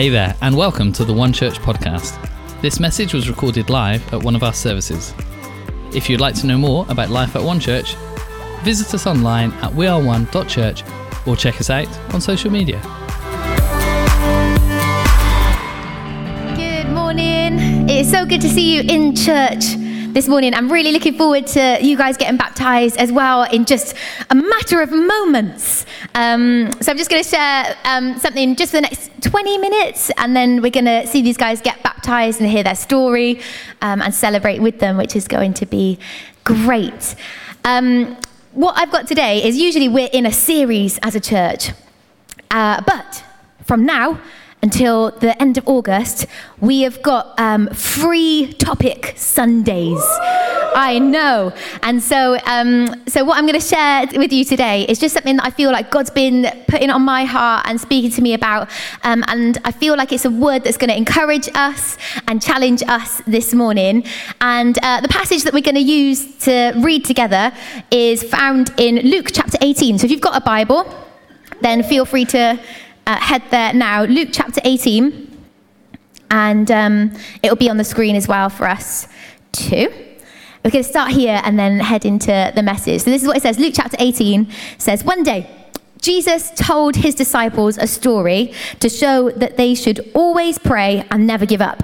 Hey there, and welcome to the One Church podcast. This message was recorded live at one of our services. If you'd like to know more about life at One Church, visit us online at weareone.church or check us out on social media. Good morning. It's so good to see you in church this morning. I'm really looking forward to you guys getting baptized as well in just a matter of moments. Um, so I'm just going to share um, something just for the next 20 minutes, and then we're going to see these guys get baptized and hear their story um, and celebrate with them, which is going to be great. Um, what I've got today is usually we're in a series as a church, uh, but from now, until the end of August, we have got um, free topic Sundays. I know. And so, um, so what I'm going to share with you today is just something that I feel like God's been putting on my heart and speaking to me about. Um, and I feel like it's a word that's going to encourage us and challenge us this morning. And uh, the passage that we're going to use to read together is found in Luke chapter 18. So if you've got a Bible, then feel free to uh, head there now. Luke chapter 18. And um, it'll be on the screen as well for us too. We're going to start here and then head into the message. So this is what it says. Luke chapter 18 says, One day, Jesus told his disciples a story to show that they should always pray and never give up.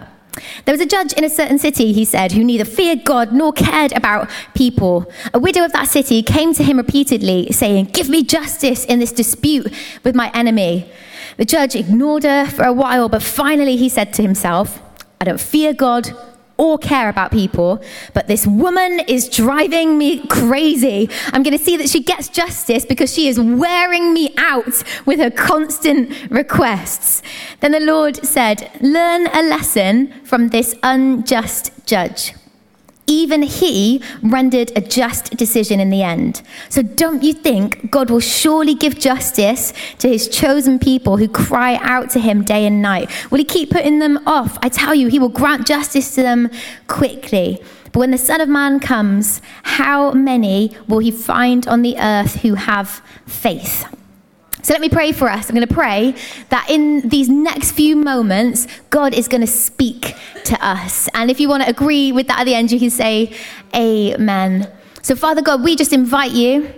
There was a judge in a certain city, he said, who neither feared God nor cared about people. A widow of that city came to him repeatedly, saying, Give me justice in this dispute with my enemy. The judge ignored her for a while, but finally he said to himself, I don't fear God or care about people, but this woman is driving me crazy. I'm going to see that she gets justice because she is wearing me out with her constant requests. Then the Lord said, Learn a lesson from this unjust judge. Even he rendered a just decision in the end. So don't you think God will surely give justice to his chosen people who cry out to him day and night? Will he keep putting them off? I tell you, he will grant justice to them quickly. But when the Son of Man comes, how many will he find on the earth who have faith? So let me pray for us. I'm going to pray that in these next few moments, God is going to speak to us. And if you want to agree with that at the end, you can say, Amen. So, Father God, we just invite you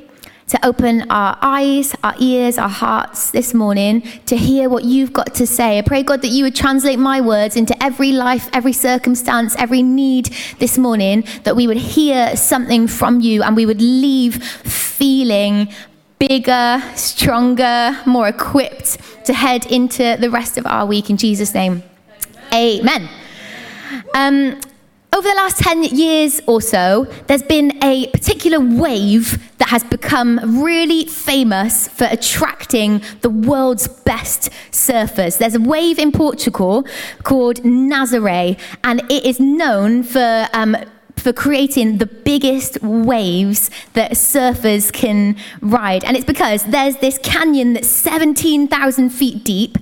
to open our eyes, our ears, our hearts this morning to hear what you've got to say. I pray, God, that you would translate my words into every life, every circumstance, every need this morning, that we would hear something from you and we would leave feeling bigger, stronger, more equipped to head into the rest of our week in Jesus' name. Amen. Um, over the last 10 years or so, there's been a particular wave that has become really famous for attracting the world's best surfers. There's a wave in Portugal called Nazaré, and it is known for um, for creating the biggest waves that surfers can ride. And it's because there's this canyon that's 17,000 feet deep,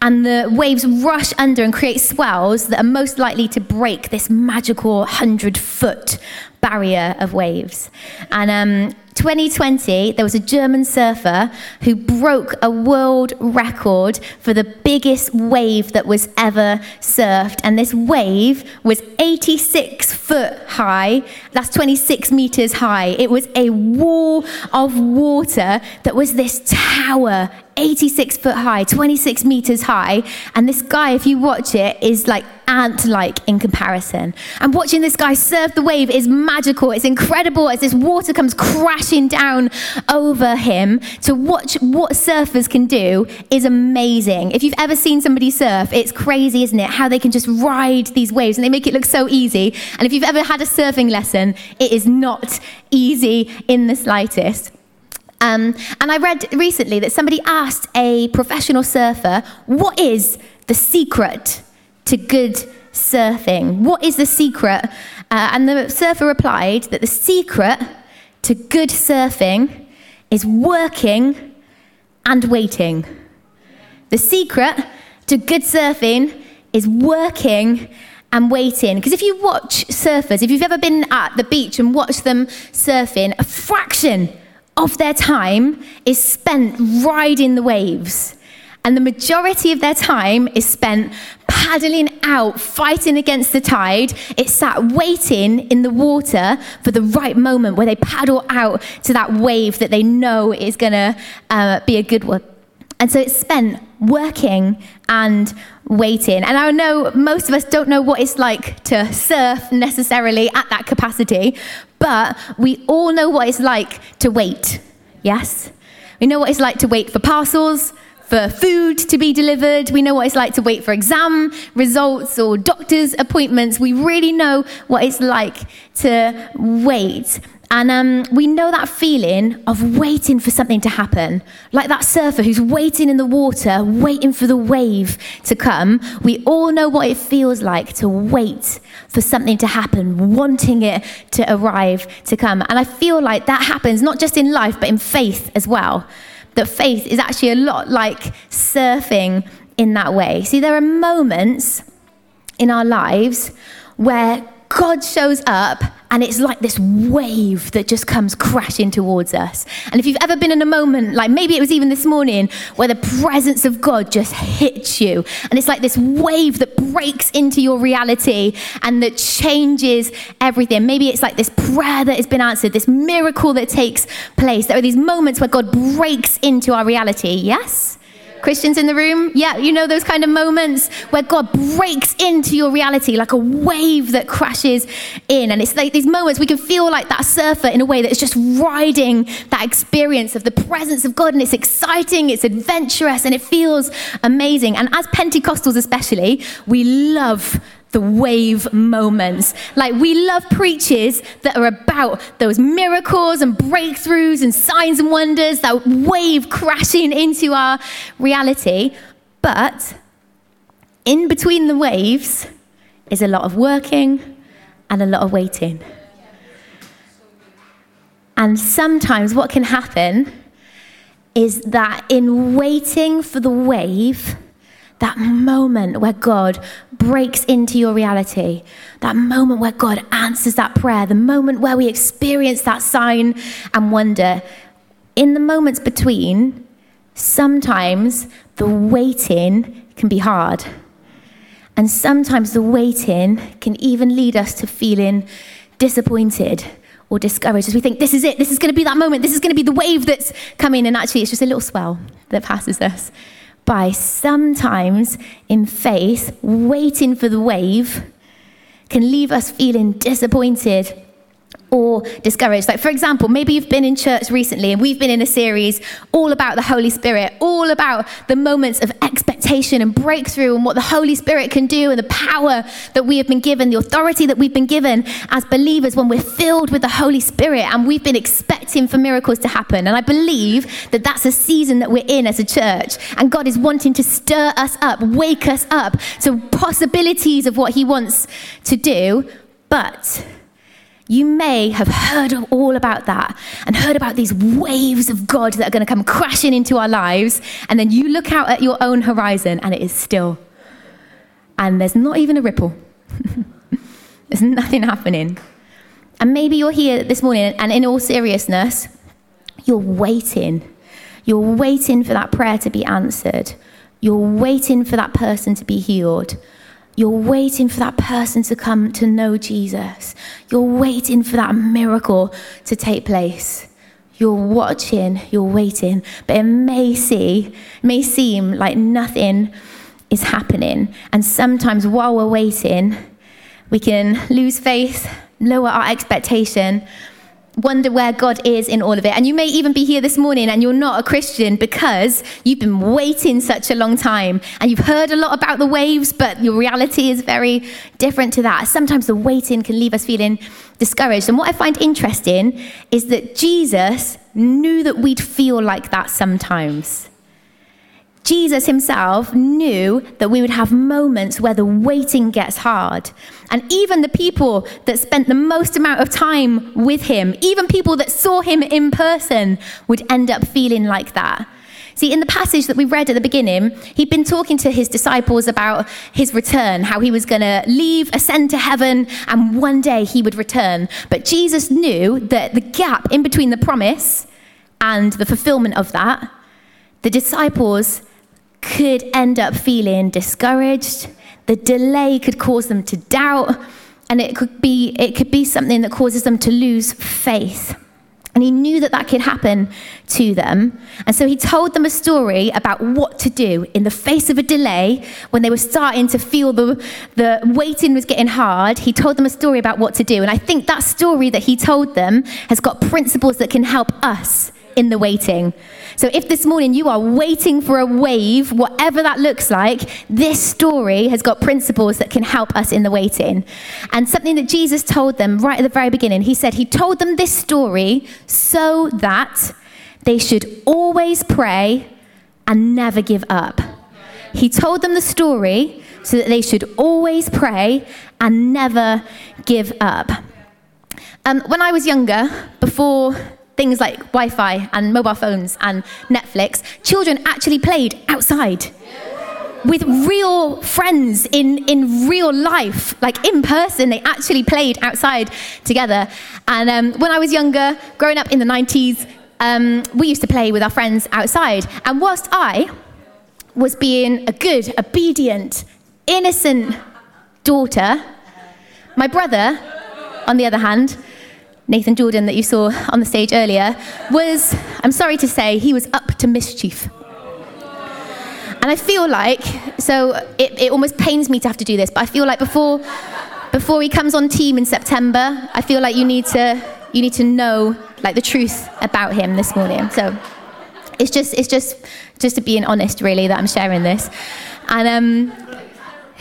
and the waves rush under and create swells that are most likely to break this magical 100 foot barrier of waves. And um, 2020, there was a German surfer who broke a world record for the biggest wave that was ever surfed. And this wave was 86 foot high. That's 26 meters high. It was a wall of water that was this tower 86 foot high, 26 meters high. And this guy, if you watch it, is like ant like in comparison. And watching this guy surf the wave is magical. It's incredible as this water comes crashing down over him. To watch what surfers can do is amazing. If you've ever seen somebody surf, it's crazy, isn't it? How they can just ride these waves and they make it look so easy. And if you've ever had a surfing lesson, it is not easy in the slightest. Um, and I read recently that somebody asked a professional surfer, What is the secret to good surfing? What is the secret? Uh, and the surfer replied that the secret to good surfing is working and waiting. The secret to good surfing is working and waiting. Because if you watch surfers, if you've ever been at the beach and watched them surfing, a fraction of their time is spent riding the waves. And the majority of their time is spent paddling out, fighting against the tide. It's sat waiting in the water for the right moment where they paddle out to that wave that they know is going to uh, be a good one. And so it's spent working and waiting. And I know most of us don't know what it's like to surf necessarily at that capacity, but we all know what it's like to wait. Yes? We know what it's like to wait for parcels, for food to be delivered. We know what it's like to wait for exam results or doctor's appointments. We really know what it's like to wait. And um, we know that feeling of waiting for something to happen. Like that surfer who's waiting in the water, waiting for the wave to come. We all know what it feels like to wait for something to happen, wanting it to arrive, to come. And I feel like that happens not just in life, but in faith as well that faith is actually a lot like surfing in that way. See, there are moments in our lives where God shows up and it's like this wave that just comes crashing towards us. And if you've ever been in a moment, like maybe it was even this morning, where the presence of God just hits you, and it's like this wave that breaks into your reality and that changes everything. Maybe it's like this prayer that has been answered, this miracle that takes place. There are these moments where God breaks into our reality, yes? Christians in the room? Yeah, you know those kind of moments where God breaks into your reality like a wave that crashes in. And it's like these moments we can feel like that surfer in a way that is just riding that experience of the presence of God. And it's exciting, it's adventurous, and it feels amazing. And as Pentecostals, especially, we love the wave moments. Like we love preachers that are about those miracles and breakthroughs and signs and wonders, that wave crashing into our reality. But in between the waves is a lot of working and a lot of waiting. And sometimes what can happen is that in waiting for the wave, that moment where God breaks into your reality, that moment where God answers that prayer, the moment where we experience that sign and wonder. In the moments between, sometimes the waiting can be hard. And sometimes the waiting can even lead us to feeling disappointed or discouraged as we think, this is it, this is going to be that moment, this is going to be the wave that's coming. And actually, it's just a little swell that passes us by sometimes in faith, waiting for the wave can leave us feeling disappointed or discouraged. Like, for example, maybe you've been in church recently and we've been in a series all about the Holy Spirit, all about the moments of expectation and breakthrough and what the Holy Spirit can do and the power that we have been given, the authority that we've been given as believers when we're filled with the Holy Spirit and we've been expecting for miracles to happen. And I believe that that's a season that we're in as a church and God is wanting to stir us up, wake us up to possibilities of what He wants to do. But you may have heard all about that and heard about these waves of God that are going to come crashing into our lives. And then you look out at your own horizon and it is still. And there's not even a ripple, there's nothing happening. And maybe you're here this morning and, in all seriousness, you're waiting. You're waiting for that prayer to be answered. You're waiting for that person to be healed. You're waiting for that person to come to know Jesus. You're waiting for that miracle to take place. You're watching, you're waiting, but it may see, may seem like nothing is happening. And sometimes while we're waiting, we can lose faith, lower our expectation, wonder where God is in all of it. And you may even be here this morning and you're not a Christian because you've been waiting such a long time and you've heard a lot about the waves, but your reality is very different to that. Sometimes the waiting can leave us feeling discouraged. And what I find interesting is that Jesus knew that we'd feel like that sometimes. Jesus himself knew that we would have moments where the waiting gets hard. And even the people that spent the most amount of time with him, even people that saw him in person, would end up feeling like that. See, in the passage that we read at the beginning, he'd been talking to his disciples about his return, how he was going to leave, ascend to heaven, and one day he would return. But Jesus knew that the gap in between the promise and the fulfillment of that, the disciples could end up feeling discouraged. The delay could cause them to doubt, and it could be, it could be something that causes them to lose faith. And he knew that that could happen to them. And so he told them a story about what to do in the face of a delay when they were starting to feel the, the waiting was getting hard. He told them a story about what to do. And I think that story that he told them has got principles that can help us in the waiting. So if this morning you are waiting for a wave, whatever that looks like, this story has got principles that can help us in the waiting. And something that Jesus told them right at the very beginning, he said he told them this story so that they should always pray and never give up. He told them the story so that they should always pray and never give up. Um, when I was younger, before things like Wi Fi and mobile phones and Netflix, children actually played outside with real friends in, in real life, like in person. They actually played outside together. And um, when I was younger, growing up in the 90s, um, we used to play with our friends outside. And whilst I was being a good, obedient, innocent daughter, my brother, on the other hand, Nathan Jordan, that you saw on the stage earlier, was, I'm sorry to say, he was up to mischief. And I feel like, so it, it almost pains me to have to do this, but I feel like before, before he comes on team in September, I feel like you need to, you need to know like the truth about him this morning. So it's just, it's just, just to being honest, really, that I'm sharing this. And um,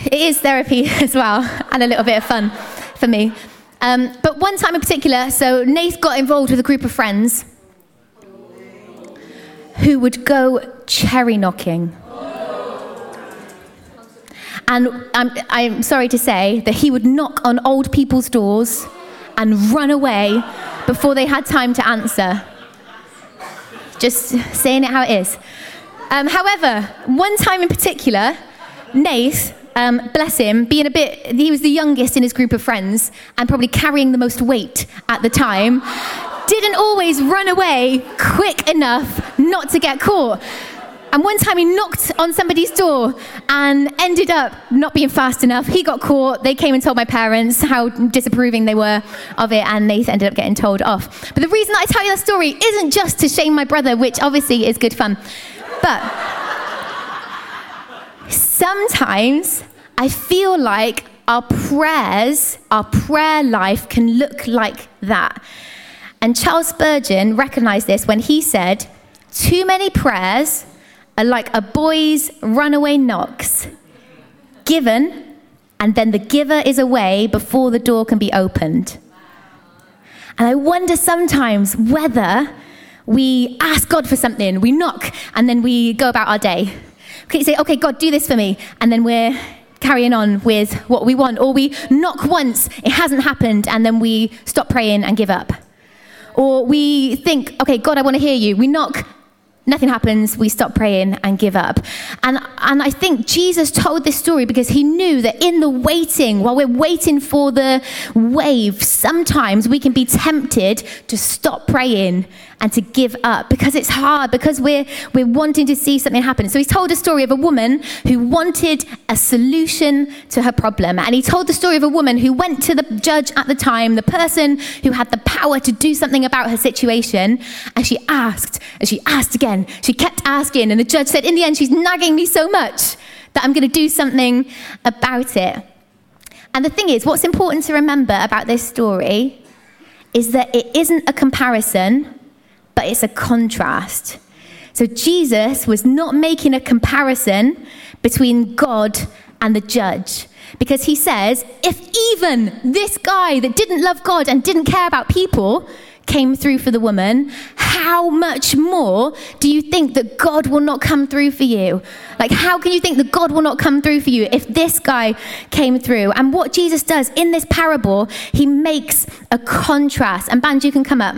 it is therapy as well, and a little bit of fun for me. Um, but one time in particular, so Nath got involved with a group of friends who would go cherry knocking. And I'm, I'm sorry to say that he would knock on old people's doors and run away before they had time to answer. Just saying it how it is. Um, however, one time in particular, Nath um, bless him, being a bit, he was the youngest in his group of friends and probably carrying the most weight at the time, didn't always run away quick enough not to get caught. And one time he knocked on somebody's door and ended up not being fast enough. He got caught. They came and told my parents how disapproving they were of it, and they ended up getting told off. But the reason I tell you that story isn't just to shame my brother, which obviously is good fun, but sometimes I feel like our prayers, our prayer life can look like that. And Charles Spurgeon recognized this when he said, Too many prayers are like a boy's runaway knocks, given, and then the giver is away before the door can be opened. And I wonder sometimes whether we ask God for something, we knock, and then we go about our day. Okay, say, okay, God, do this for me. And then we're carrying on with what we want. Or we knock once, it hasn't happened, and then we stop praying and give up. Or we think, okay, God, I want to hear you. We knock, nothing happens, we stop praying and give up. And, and I think Jesus told this story because he knew that in the waiting, while we're waiting for the wave, sometimes we can be tempted to stop praying and to give up because it's hard, because we're, we're wanting to see something happen. So he's told a story of a woman who wanted a solution to her problem. And he told the story of a woman who went to the judge at the time, the person who had the power to do something about her situation, and she asked, and she asked again. She kept asking, and the judge said, In the end, she's nagging me so much that I'm going to do something about it. And the thing is, what's important to remember about this story is that it isn't a comparison but it's a contrast. So Jesus was not making a comparison between God and the judge. Because he says, if even this guy that didn't love God and didn't care about people came through for the woman, how much more do you think that God will not come through for you? Like, how can you think that God will not come through for you if this guy came through? And what Jesus does in this parable, he makes a contrast. And Band, you can come up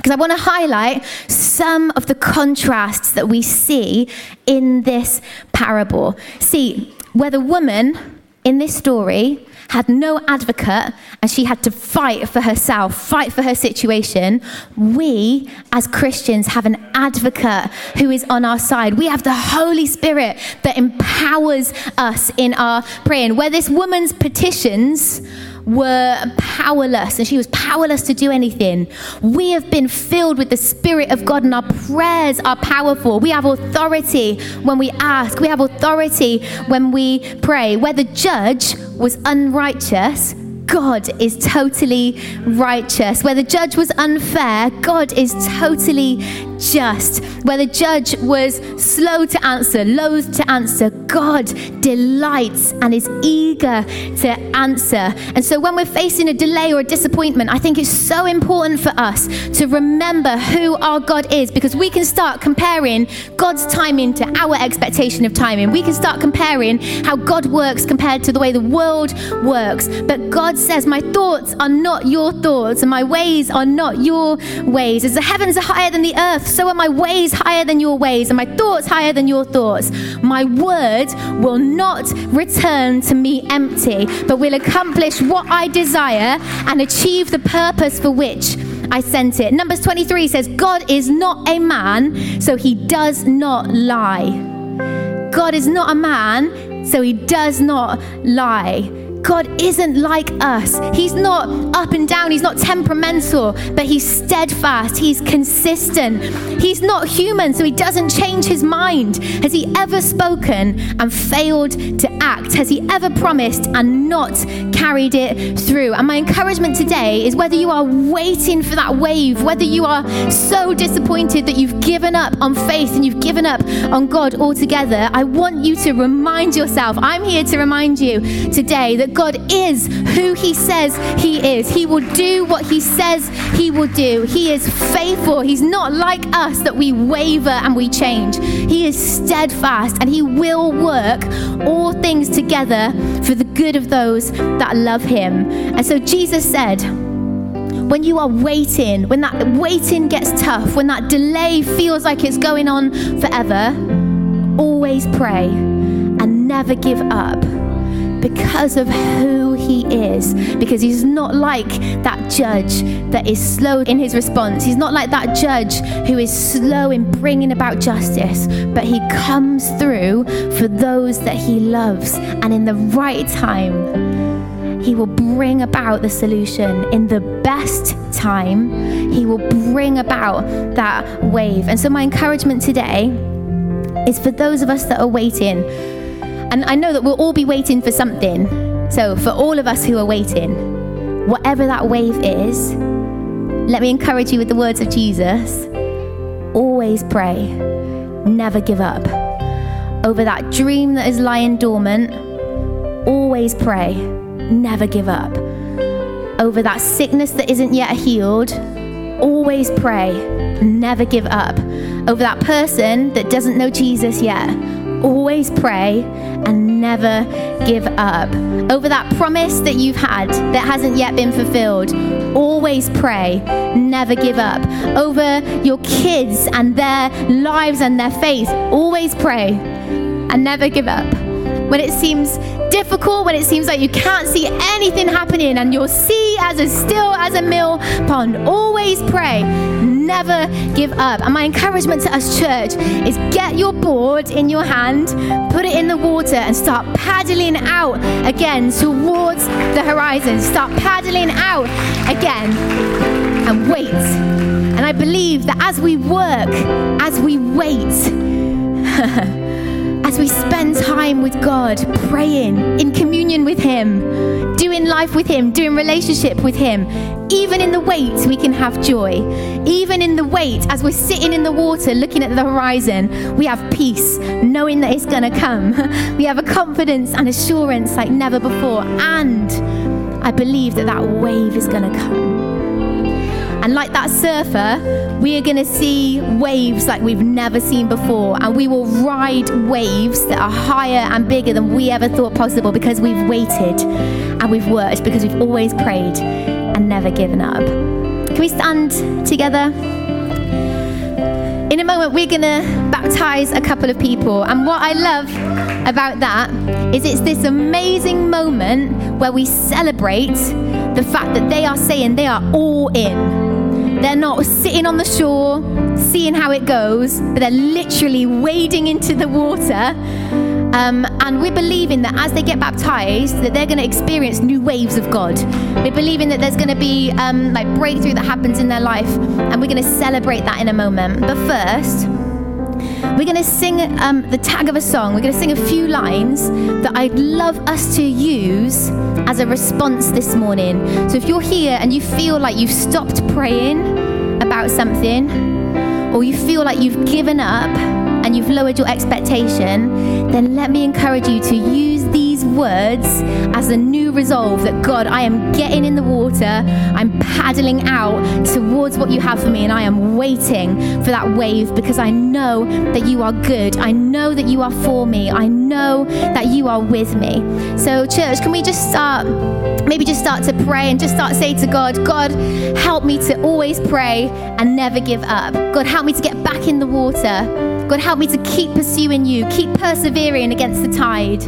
because I want to highlight some of the contrasts that we see in this parable. See, where the woman in this story had no advocate and she had to fight for herself, fight for her situation, we as Christians have an advocate who is on our side. We have the Holy Spirit that empowers us in our praying. Where this woman's petitions were powerless and she was powerless to do anything. We have been filled with the Spirit of God and our prayers are powerful. We have authority when we ask, we have authority when we pray. Where the judge was unrighteous, God is totally righteous. Where the judge was unfair, God is totally just. Where the judge was slow to answer, loath to answer, God delights and is eager to answer. And so when we're facing a delay or a disappointment, I think it's so important for us to remember who our God is because we can start comparing God's timing to our expectation of timing. We can start comparing how God works compared to the way the world works. But God says, My thoughts are not your thoughts, and my ways are not your ways. As the heavens are higher than the earth, so are my ways higher than your ways, and my thoughts higher than your thoughts. My word will not return to me empty, but will accomplish what I desire and achieve the purpose for which I sent it. Numbers 23 says, God is not a man, so he does not lie. God is not a man, so he does not lie. God isn't like us. He's not up and down. He's not temperamental, but he's steadfast. He's consistent. He's not human, so he doesn't change his mind. Has he ever spoken and failed to act? Has he ever promised and not carried it through? And my encouragement today is whether you are waiting for that wave, whether you are so disappointed that you've given up on faith and you've given up on God altogether, I want you to remind yourself, I'm here to remind you today that God is who He says He is. He will do what He says He will do. He is faithful. He's not like us that we waver and we change. He is steadfast and He will work all things together for the good of those that love Him. And so Jesus said, when you are waiting, when that waiting gets tough, when that delay feels like it's going on forever, always pray and never give up because of who he is. Because he's not like that judge that is slow in his response. He's not like that judge who is slow in bringing about justice, but he comes through for those that he loves. And in the right time, he will bring about the solution in the best time. He will bring about that wave. And so, my encouragement today is for those of us that are waiting and I know that we'll all be waiting for something. So, for all of us who are waiting, whatever that wave is, let me encourage you with the words of Jesus always pray, never give up. Over that dream that is lying dormant, always pray, never give up. Over that sickness that isn't yet healed, always pray, never give up. Over that person that doesn't know Jesus yet, always pray and never give up. Over that promise that you've had that hasn't yet been fulfilled, always pray, never give up. Over your kids and their lives and their faith, always pray and never give up. When it seems difficult, when it seems like you can't see anything happening and you're sea as a still as a mill pond, always pray never give up. And my encouragement to us, church, is get your board in your hand, put it in the water, and start paddling out again towards the horizon. Start paddling out again and wait. And I believe that as we work, as we wait, as we spend time with God, praying in communion with Him, doing life with Him, doing relationship with Him, even in the wait, we can have joy. Even in the wait, as we're sitting in the water looking at the horizon, we have peace, knowing that it's going to come. We have a confidence and assurance like never before. And I believe that that wave is going to come. And like that surfer, we are going to see waves like we've never seen before. And we will ride waves that are higher and bigger than we ever thought possible because we've waited and we've worked, because we've always prayed and never given up. Can we stand together? In a moment, we're going to baptize a couple of people. And what I love about that is it's this amazing moment where we celebrate the fact that they are saying they are all in. They're not sitting on the shore, seeing how it goes, but they're literally wading into the water. Um, and we're believing that as they get baptized, that they're going to experience new waves of God. We're believing that there's going to be um, like breakthrough that happens in their life, and we're going to celebrate that in a moment. But first, we're going to sing um, the tag of a song. We're going to sing a few lines that I'd love us to use as a response this morning. So if you're here and you feel like you've stopped praying about something, or you feel like you've given up and you've lowered your expectation, then let me encourage you to use these words as a new resolve that God, I am getting in the water, I'm paddling out towards what you have for me, and I am waiting for that wave because I know that you are good. I know that you are for me. I know that you are with me. So, church, can we just start? Maybe just start to pray and just start to say to God, God, help me to always pray and never give up. God, help me to get back in the water. God, help me to keep pursuing you, keep persevering against the tide.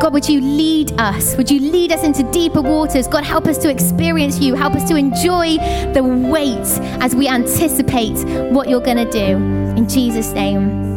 God, would you lead us? Would you lead us into deeper waters? God, help us to experience you. Help us to enjoy the wait as we anticipate what you're going to do. In Jesus' name.